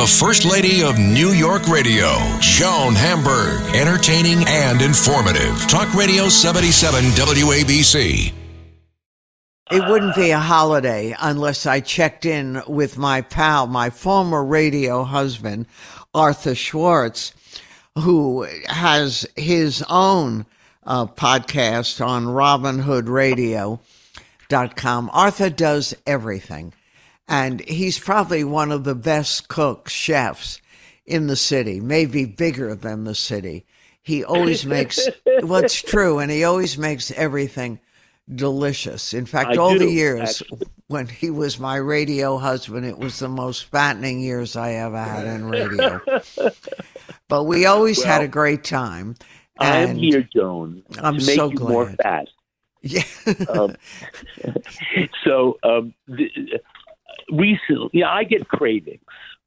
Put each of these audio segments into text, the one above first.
The First Lady of New York Radio, Joan Hamburg. Entertaining and informative. Talk Radio 77 WABC. It wouldn't be a holiday unless I checked in with my pal, my former radio husband, Arthur Schwartz, who has his own uh, podcast on RobinHoodRadio.com. Arthur does everything, and he's probably one of the best cooks, chefs in the city, maybe bigger than the city. He always makes what's true, and he always makes everything delicious. In fact, I all do, the years actually. when he was my radio husband, it was the most fattening years I ever had in radio. but we always had a great time. I'm here, Joan, I'm to make so you more fat. Yeah. Um, so um, the, recently, yeah, I get cravings.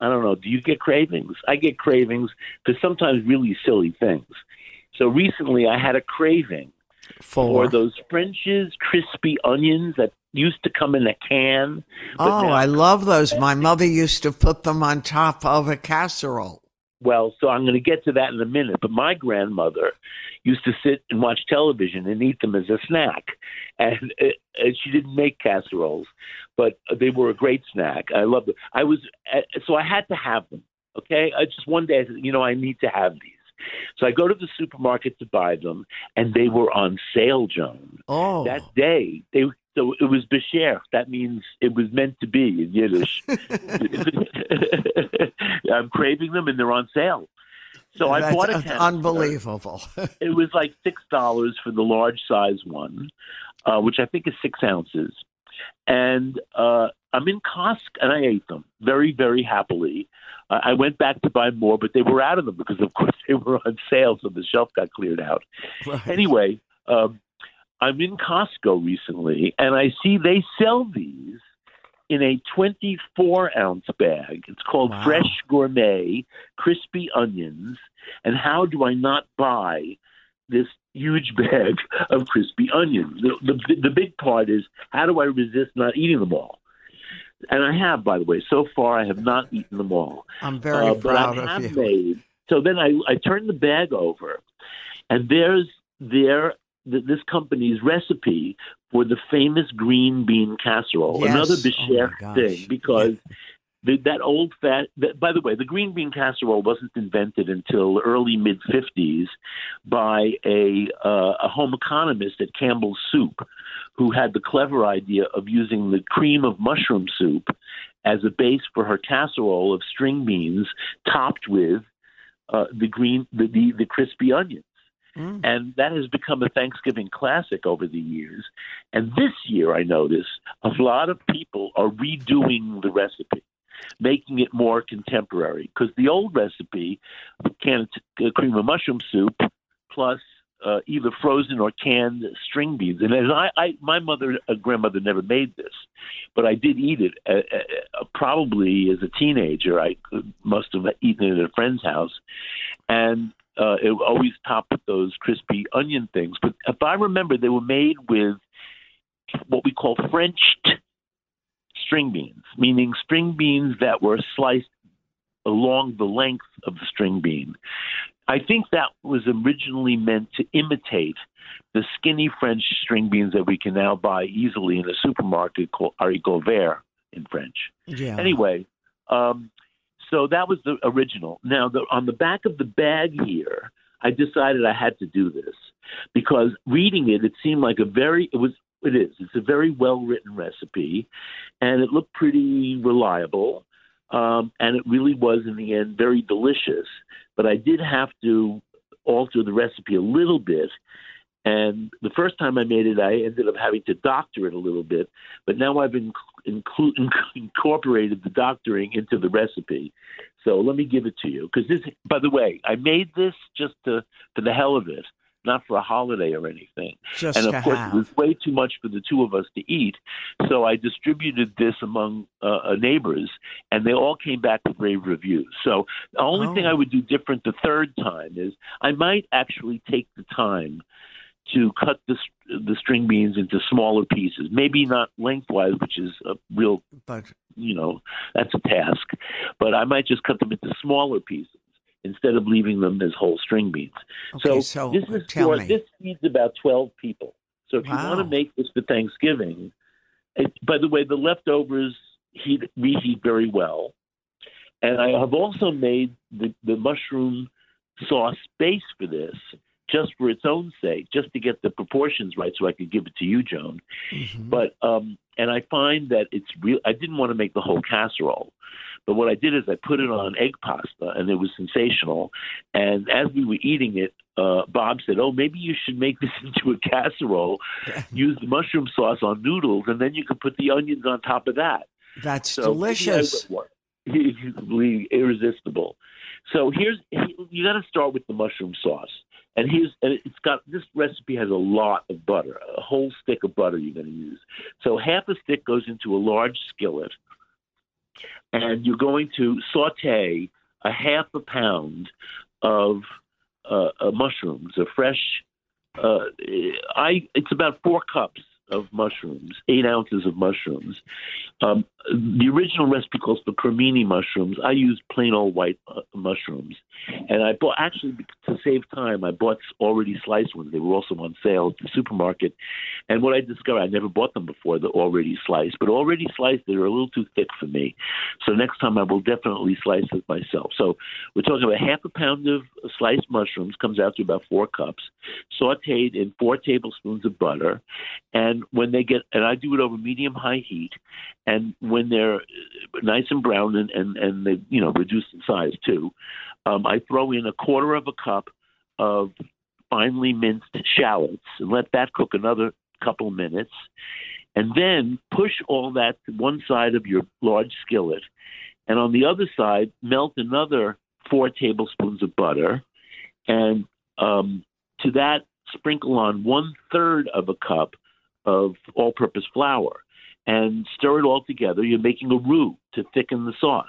I don't know. Do you get cravings? I get cravings for sometimes really silly things. So recently, I had a craving for For those French's crispy onions that used to come in a can. oh, now- I love those. My mother used to put them on top of a casserole. Well, so I'm going to get to that in a minute. But my grandmother used to sit and watch television and eat them as a snack, and, uh, and she didn't make casseroles, but they were a great snack. I loved them. I was so I had to have them. Okay, I just one day I said, you know, I need to have these. So I go to the supermarket to buy them, and they were on sale, Joan. Oh, That day, they so it was beshert. That means it was meant to be in Yiddish. I'm craving them, and they're on sale. So I that's bought a canister. unbelievable. It was like six dollars for the large size one, uh, which I think is six ounces. And uh, I'm in Costco, and I ate them very, very happily. Uh, I went back to buy more, but they were out of them because, of course, they were on sale, so the shelf got cleared out. Right. Anyway, um, I'm in Costco recently, and I see they sell these in a 24 ounce bag. It's called Wow. Fresh Gourmet Crispy Onions. And how do I not buy this huge bag of crispy onions? The, the, the big part is how do I resist not eating them all? And I have, by the way. So far, I have not eaten them all. I'm very Uh, proud of you. made. So then I, I turned the bag over, and there's their th- this company's recipe for the famous green bean casserole. Yes. Another Oh, Bisher gosh. thing because the, that old fat. That, by the way, the green bean casserole wasn't invented until early mid '50s by a uh, a home economist at Campbell's Soup, who had the clever idea of using the cream of mushroom soup as a base for her casserole of string beans, topped with uh, the green the, the the crispy onions. Mm. And that has become a Thanksgiving classic over the years. And this year, I notice a lot of people are redoing the recipe, making it more contemporary. Because the old recipe, canned uh, cream of mushroom soup plus uh, either frozen or canned string beans. And as I, I my mother, uh, grandmother never made this, but I did eat it. Uh, uh, probably as a teenager, I must have eaten it at a friend's house, and uh, it always topped with those crispy onion things. But if I remember, they were made with what we call Frenched string beans, meaning string beans that were sliced along the length of the string bean. I think that was originally meant to imitate the skinny French string beans that we can now buy easily in a supermarket called haricot vert in French. Yeah. Anyway, um, so that was the original. Now, the, on the back of the bag here, I decided I had to do this because reading it, it seemed like a very it was it is it's a very well written recipe, and it looked pretty reliable, um, and it really was in the end very delicious. But I did have to alter the recipe a little bit And the first time I made it, I ended up having to doctor it a little bit. But now I've incorporated the doctoring into the recipe. So let me give it to you. Because this, by the way, I made this just to, for the hell of it, not for a holiday or anything. Just and of course, have. it was way too much for the two of us to eat. So I distributed this among uh, uh, neighbors, and they all came back with rave reviews. So the only thing Oh. I would do different the third time is I might actually take the time to cut the the string beans into smaller pieces. Maybe not lengthwise, which is a real But you know that's a task. But I might just cut them into smaller pieces instead of leaving them as whole string beans. okay, so, so, this is tell for, me. this feeds about twelve people. So if you want to make this for Thanksgiving, it, by the way, the leftovers heat reheat very well, and I have also made the, the mushroom sauce base for this just for its own sake, just to get the proportions right, so I could give it to you, Joan. Mhm. But um, and I find that it's real. I didn't want to make the whole casserole, but what I did is I put it on egg pasta, and it was sensational. And as we were eating it, uh, Bob said, "Oh, maybe you should make this into a casserole. Use the mushroom sauce on noodles, and then you could put the onions on top of that." That's So delicious. went one. Really irresistible. So here's you got to start with the mushroom sauce, and here's and it's got this recipe has a lot of butter, a whole stick of butter you're going to use. So half a stick goes into a large skillet, and you're going to saute a half a pound of uh, mushrooms, a fresh. Uh, I it's about four cups of mushrooms, eight ounces of mushrooms. Um, the original recipe calls for cremini mushrooms. I used plain old white uh, mushrooms, and I bought actually to save time. I bought already sliced ones. They were also on sale at the supermarket. And what I discovered, I never bought them before. The already sliced, but already sliced, they're a little too thick for me. So next time I will definitely slice it myself. So we're talking about half a pound of sliced mushrooms comes out to about four cups, sautéed in four tablespoons of butter, and when they get, and I do it over medium high heat, and when they're nice and brown and and, and they you know reduced in size too, um, I throw in a quarter of a cup of finely minced shallots and let that cook another couple minutes, and then push all that to one side of your large skillet, and on the other side melt another four tablespoons of butter, and um, to that sprinkle on one third of a cup of all-purpose flour and stir it all together. You're making a roux to thicken the sauce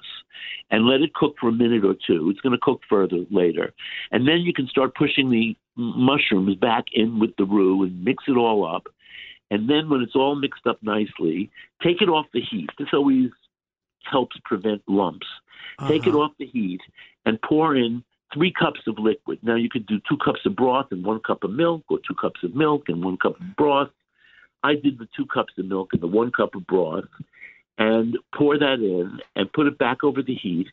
and let it cook for a minute or two. It's going to cook further later. And then you can start pushing the mushrooms back in with the roux and mix it all up. And then when it's all mixed up nicely, take it off the heat. This always helps prevent lumps. Take it Uh-huh. off the heat and pour in three cups of liquid. Now you could do two cups of broth and one cup of milk, or two cups of milk and one cup of broth. I did the two cups of milk and the one cup of broth, and pour that in and put it back over the heat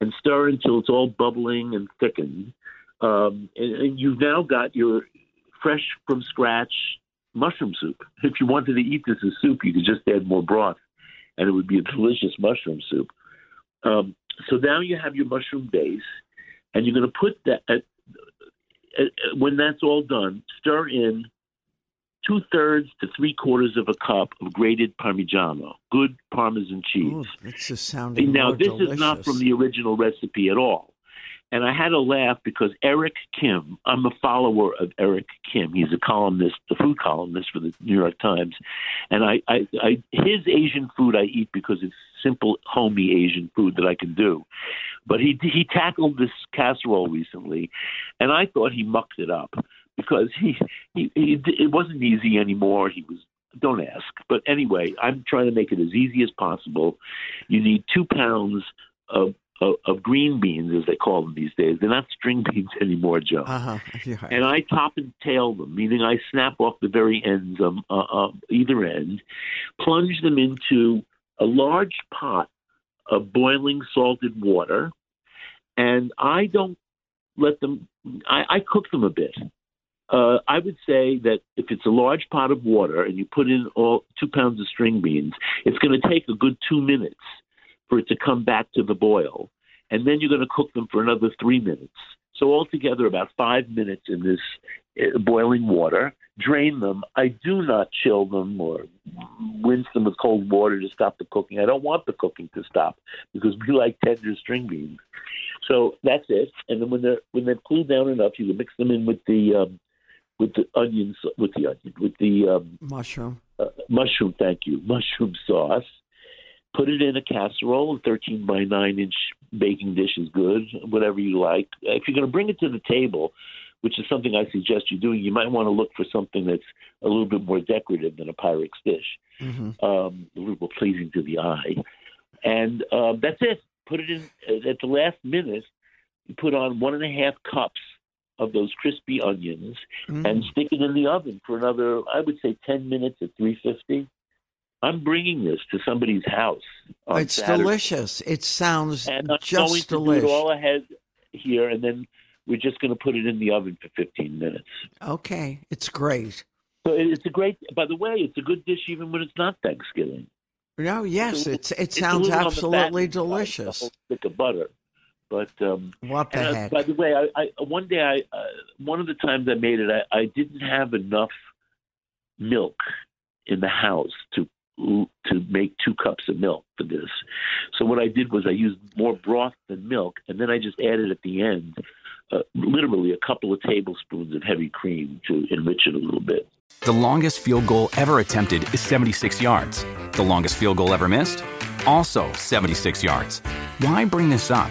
and stir until it's all bubbling and thickened. Um, and, and you've now got your fresh from scratch mushroom soup. If you wanted to eat this as soup, you could just add more broth, and it would be a delicious mushroom soup. Um, so now you have your mushroom base, and you're going to put that. At, at, when that's all done, stir in two thirds to three quarters of a cup of grated Parmigiano, good Parmesan cheese. Ooh, this is sounding Now, this delicious. is not from the original recipe at all. And I had to laugh because Eric Kim, I'm a follower of Eric Kim. He's a columnist, a food columnist for the New York Times. And I, I, I his Asian food I eat because it's simple, homey Asian food that I can do. But he he tackled this casserole recently, and I thought he mucked it up because he, he, he it wasn't easy anymore. He was don't ask. But anyway, I'm trying to make it as easy as possible. You need two pounds of of, of green beans, as they call them these days. They're not string beans anymore, Joe. Uh-huh. You're. And I top and tail them, meaning I snap off the very ends of uh, uh, either end, plunge them into a large pot of boiling salted water, and I don't let them. I, I cook them a bit. Uh, I would say that if it's a large pot of water and you put in all two pounds of string beans, it's going to take a good two minutes for it to come back to the boil, and then you're going to cook them for another three minutes. So altogether, about five minutes in this uh, boiling water, drain them. I do not chill them or rinse them with cold water to stop the cooking. I don't want the cooking to stop because we like tender string beans. So that's it. And then when they're when they've cooled down enough, you can mix them in with the um, with the onions, with the onion, with the um, mushroom, uh, mushroom. Thank you, mushroom sauce. Put it in a casserole. A 13 by 9 inch baking dish is good, whatever you like. If you're going to bring it to the table, which is something I suggest you doing, you might want to look for something that's a little bit more decorative than a Pyrex dish, mm-hmm. um, a little more pleasing to the eye. And uh, that's it. Put it in at the last minute. You put on one and a half cups of those crispy onions mm. and stick it in the oven for another, I would say, 10 minutes at 350. I'm bringing this to somebody's house. it's Saturday. delicious. It sounds and I'm just going to delicious. do it all ahead here, and then we're just going to put it in the oven for 15 minutes. Okay, it's great. So it's a great. By the way, it's a good dish even when it's not Thanksgiving. No, yes, it's, it sounds absolutely delicious. Stick of butter. But um, what the heck? I, by the way, I, I one day I uh, one of the times I made it, I, I didn't have enough milk in the house to to make two cups of milk for this. So what I did was I used more broth than milk, and then I just added at the end, uh, literally a couple of tablespoons of heavy cream to enrich it a little bit. The longest field goal ever attempted is 76 yards. The longest field goal ever missed, also 76 yards. Why bring this up?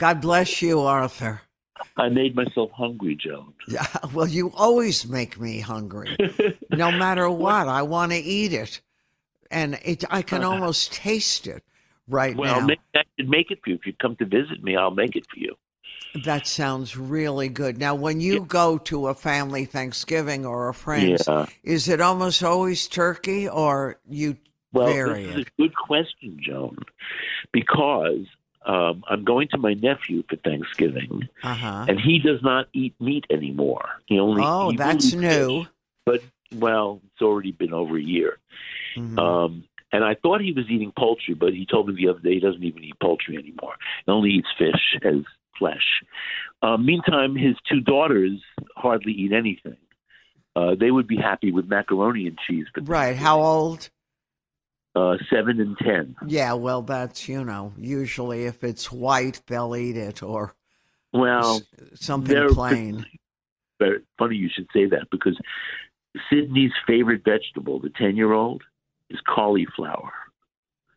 God bless you, Arthur. I made myself hungry, Joan. Yeah, well, you always make me hungry. no matter what, I want to eat it, and it I can uh-huh. almost taste it right well, now. Well, I could make it for you. If you come to visit me, I'll make it for you. That sounds really good. Now, when you yeah. go to a family Thanksgiving or a friend's, yeah. is it almost always turkey or you well, vary this is a good question, Joan, because um, I'm going to my nephew for Thanksgiving, uh-huh. and he does not eat meat anymore. He only oh, that's new. Fish, but well, it's already been over a year. Mm-hmm. Um, and I thought he was eating poultry, but he told me the other day he doesn't even eat poultry anymore. He only eats fish as flesh. Uh, meantime, his two daughters hardly eat anything. Uh, they would be happy with macaroni and cheese. But right. How old? Uh, seven and ten. Yeah, well, that's you know usually if it's white they'll eat it or well something plain. But funny you should say that because Sydney's favorite vegetable, the ten-year-old, is cauliflower.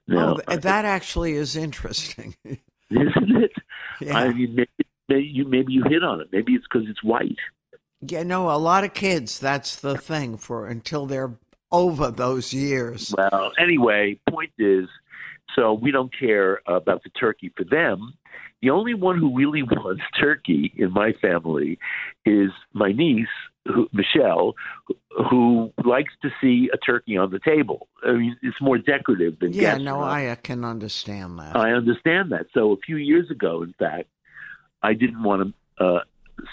Now, oh, that actually is interesting, isn't it? Yeah. I mean, maybe, maybe you maybe you hit on it. Maybe it's because it's white. Yeah, no, a lot of kids. That's the thing for until they're over those years. Well, anyway, point is, so we don't care about the turkey for them. The only one who really wants turkey in my family is my niece, who, Michelle, who likes to see a turkey on the table. I mean, it's more decorative than yeah. No, I uh, can understand that. I understand that. So a few years ago, in fact, I didn't want to uh,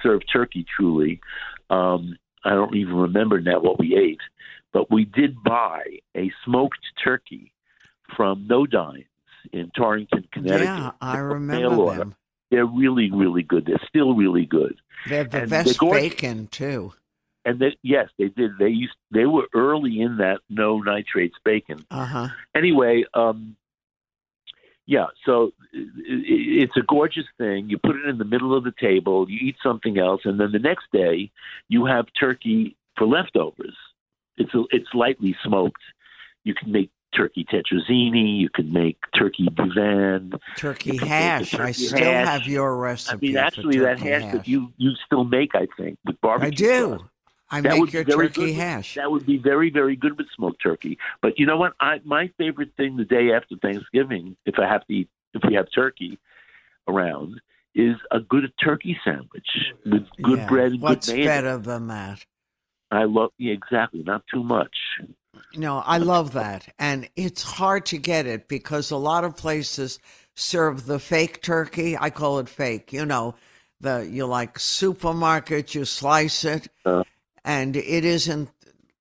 serve turkey. Truly, um, I don't even remember now what we ate. But we did buy a smoked turkey from Nodine's in Torrington, Connecticut. Yeah, I remember them. They're really, really good. They're still really good. They have the And best bacon too. And they, yes, they did. They used. They were early in that no nitrates bacon. Uh huh. Anyway, um, yeah. So it's a gorgeous thing. You put it in the middle of the table. You eat something else, and then the next day you have turkey for leftovers. It's it's lightly smoked. You can make turkey tetrazzini. You can make turkey divan. Turkey You can make hash. the I turkey still hash. have your recipe. I mean, actually, that turkey hash, that you you still make, I think, with barbecue. I do. sauce. I That make your turkey good. hash. That would be very, very good with smoked turkey. But you know what? I my favorite thing the day after Thanksgiving, if I have to eat, if we have turkey around, is a good turkey sandwich with good Yeah. bread and What's good mayonnaise. better than that? I love yeah, exactly, not too much. No, I love that. And it's hard to get it because a lot of places serve the fake turkey. I call it fake. You know, the you like supermarket, you slice it, Uh. and it isn't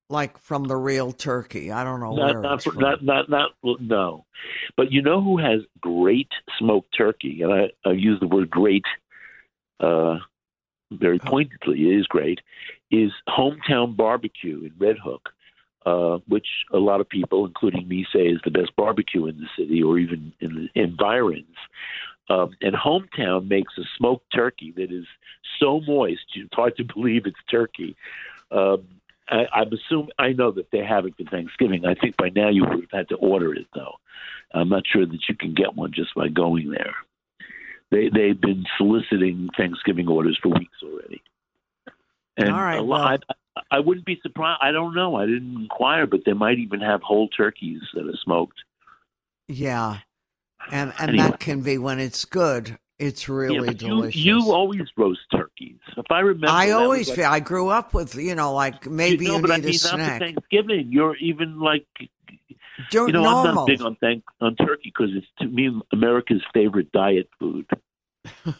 like from the real turkey. I don't know Not where not, from. not not not no. But you know who has great smoked turkey, and I, I use the word great uh, very Oh. pointedly. It is great. Is hometown barbecue in Red Hook, uh, which a lot of people, including me, say is the best barbecue in the city or even in the environs. Um, and hometown makes a smoked turkey that is so moist it's hard to believe it's turkey. Um, I, I'm assuming I know that they have it for Thanksgiving. I think by now you would have had to order it though. I'm not sure that you can get one just by going there. They they've been soliciting Thanksgiving orders for weeks already. And All right, well- I, I wouldn't be surprised. I don't know. I didn't inquire, but they might even have whole turkeys that are smoked. yeah, and and Anyway. that can be when it's good. It's really you, delicious. you always roast turkeys. If I remember, I always like- I grew up with you know like maybe you, know, but need I mean, a snack. Thanksgiving. You're even like Do- You know, I'm not big on thank on turkey because it's to me America's favorite diet food.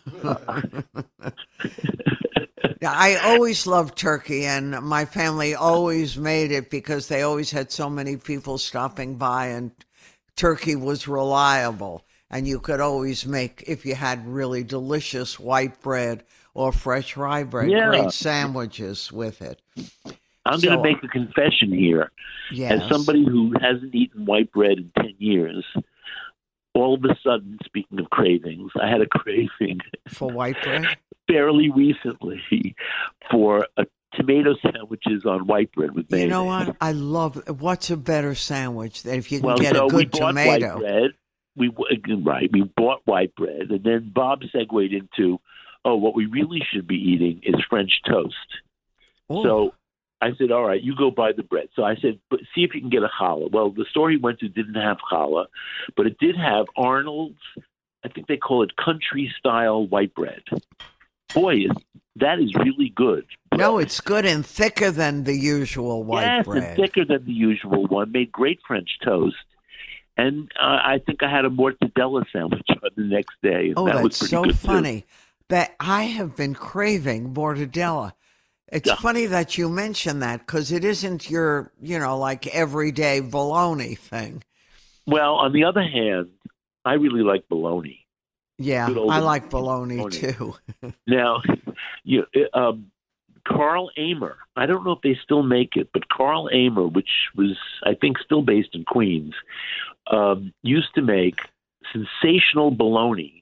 Yeah, I always loved turkey, and my family always made it because they always had so many people stopping by, and turkey was reliable. And you could always make, if you had really delicious white bread or fresh rye bread, Yeah. great sandwiches with it. I'm So- going to make a confession here. Yes. As somebody who hasn't eaten white bread in 10 years, all of a sudden, speaking of cravings, I had a craving for white bread? fairly recently for a tomato sandwiches on white bread with mayonnaise. You know what? I love. What's a better sandwich than if you can Well, get so a we good bought tomato? white bread. We right, we bought white bread, and then Bob segued into, "Oh, what we really should be eating is French toast." Ooh. So I said, "All right, you go buy the bread." So I said, "But see if you can get a challah." Well, the store he went to didn't have challah, but it did have Arnold's. I think they call it country style white bread. Boy, is, that is really good. no, it's good and thicker than the usual white yes, bread. and thicker than the usual one. Made great French toast. And uh, I think I had a mortadella sandwich on the next day. Oh, that was that's so good too. funny. That I have been craving mortadella. It's Yeah. funny that you mention that because it isn't your, you know, like everyday bologna thing. Well, on the other hand, I really like bologna. Yeah, I like bologna bologna. too. Now, you, um, Karl Ehmer. I don't know if they still make it, but Karl Ehmer, which was I think still based in Queens, um, used to make sensational bologna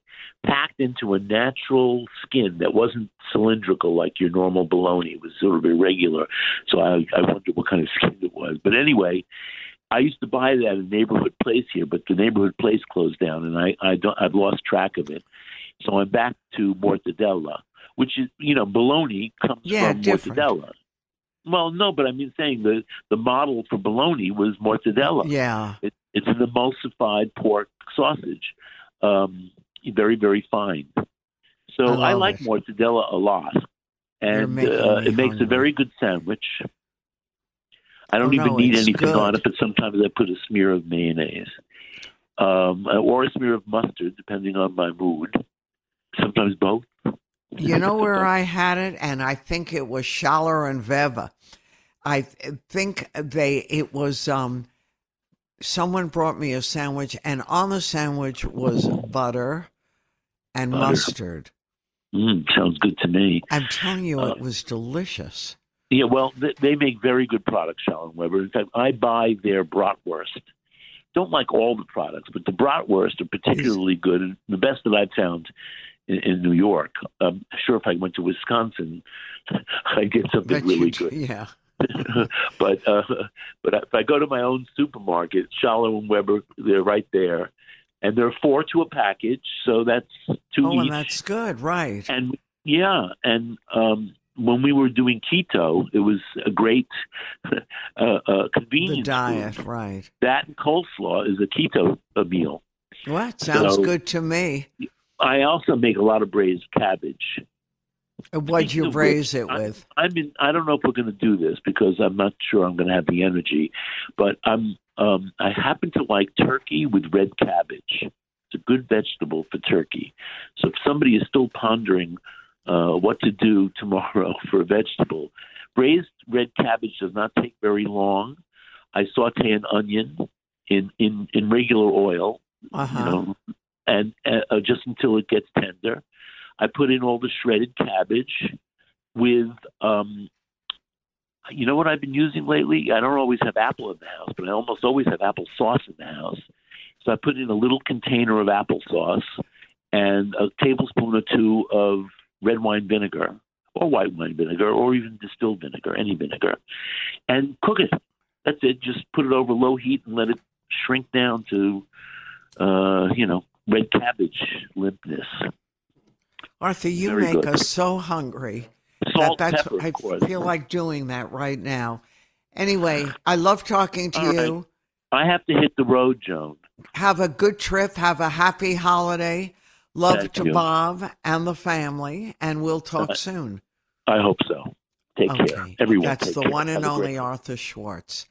packed into a natural skin that wasn't cylindrical like your normal bologna. It was sort of irregular. So I, I wondered what kind of skin it was. But anyway, I used to buy that at a neighborhood place here, but the neighborhood place closed down, and I, I don't, I've lost track of it. So I'm back to mortadella, which is you know bologna comes Yeah, from different. mortadella. Well, no, but I mean saying the the model for bologna was mortadella. Yeah, It, it's an emulsified pork sausage, um, very very fine. So I I, like it. mortadella a lot, and uh, it makes a very good sandwich. I don't Oh, even no, need anything on it, but sometimes I put a smear of mayonnaise, um, or a smear of mustard, depending on my mood. Sometimes both. you know where I had it, and I think it was Schaller and Weber. I th- think they it was um someone brought me a sandwich, and on the sandwich was butter and Butter. mustard. Mm, sounds good to me. I'm telling you, Uh, it was delicious. Yeah, well, th- they make very good products, Schaller and Weber. In fact, I buy their bratwurst. Don't like all the products, but the bratwurst are particularly good, and the best that I've found in, in New York. I'm sure if I went to Wisconsin, I'd get something really good. Yeah. but uh, but if I go to my own supermarket, Schaller and Weber, they're right there, and there are four to a package, so that's two Oh, and each. that's good, right? And yeah, and um, when we were doing keto, it was a great uh, uh, The diet, food. right? That and coleslaw is a keto uh, meal. What sounds So- good to me? I also make a lot of braised cabbage. What'd you raise it I- with? I mean, I don't know if we're going to do this because I'm not sure I'm going to have the energy, but I'm. Um, I happen to like turkey with red cabbage. It's a good vegetable for turkey. So if somebody is still pondering uh, what to do tomorrow for a vegetable, braised red cabbage does not take very long. I saute an onion in in in regular oil, Uh you know, and uh, just until it gets tender. I put in all the shredded cabbage with, um, you know what I've been using lately? I don't always have apple in the house, but I almost always have apple sauce in the house. So I put in a little container of applesauce and a tablespoon or two of red wine vinegar or white wine vinegar or even distilled vinegar, any vinegar, and cook it. That's it. Just put it over low heat and let it shrink down to, uh, you know, red cabbage limpness. Arthur, you Very make good. us so hungry. Salt, that, that's pepper, I feel like doing that right now. Anyway, I love talking to All right. you. I have to hit the road, Joan. Have a good trip. Have a happy holiday. Love Thank to you. Bob and the family, and we'll talk soon. I hope so. Take care, everyone. That's the care. one and Have only Arthur Schwartz.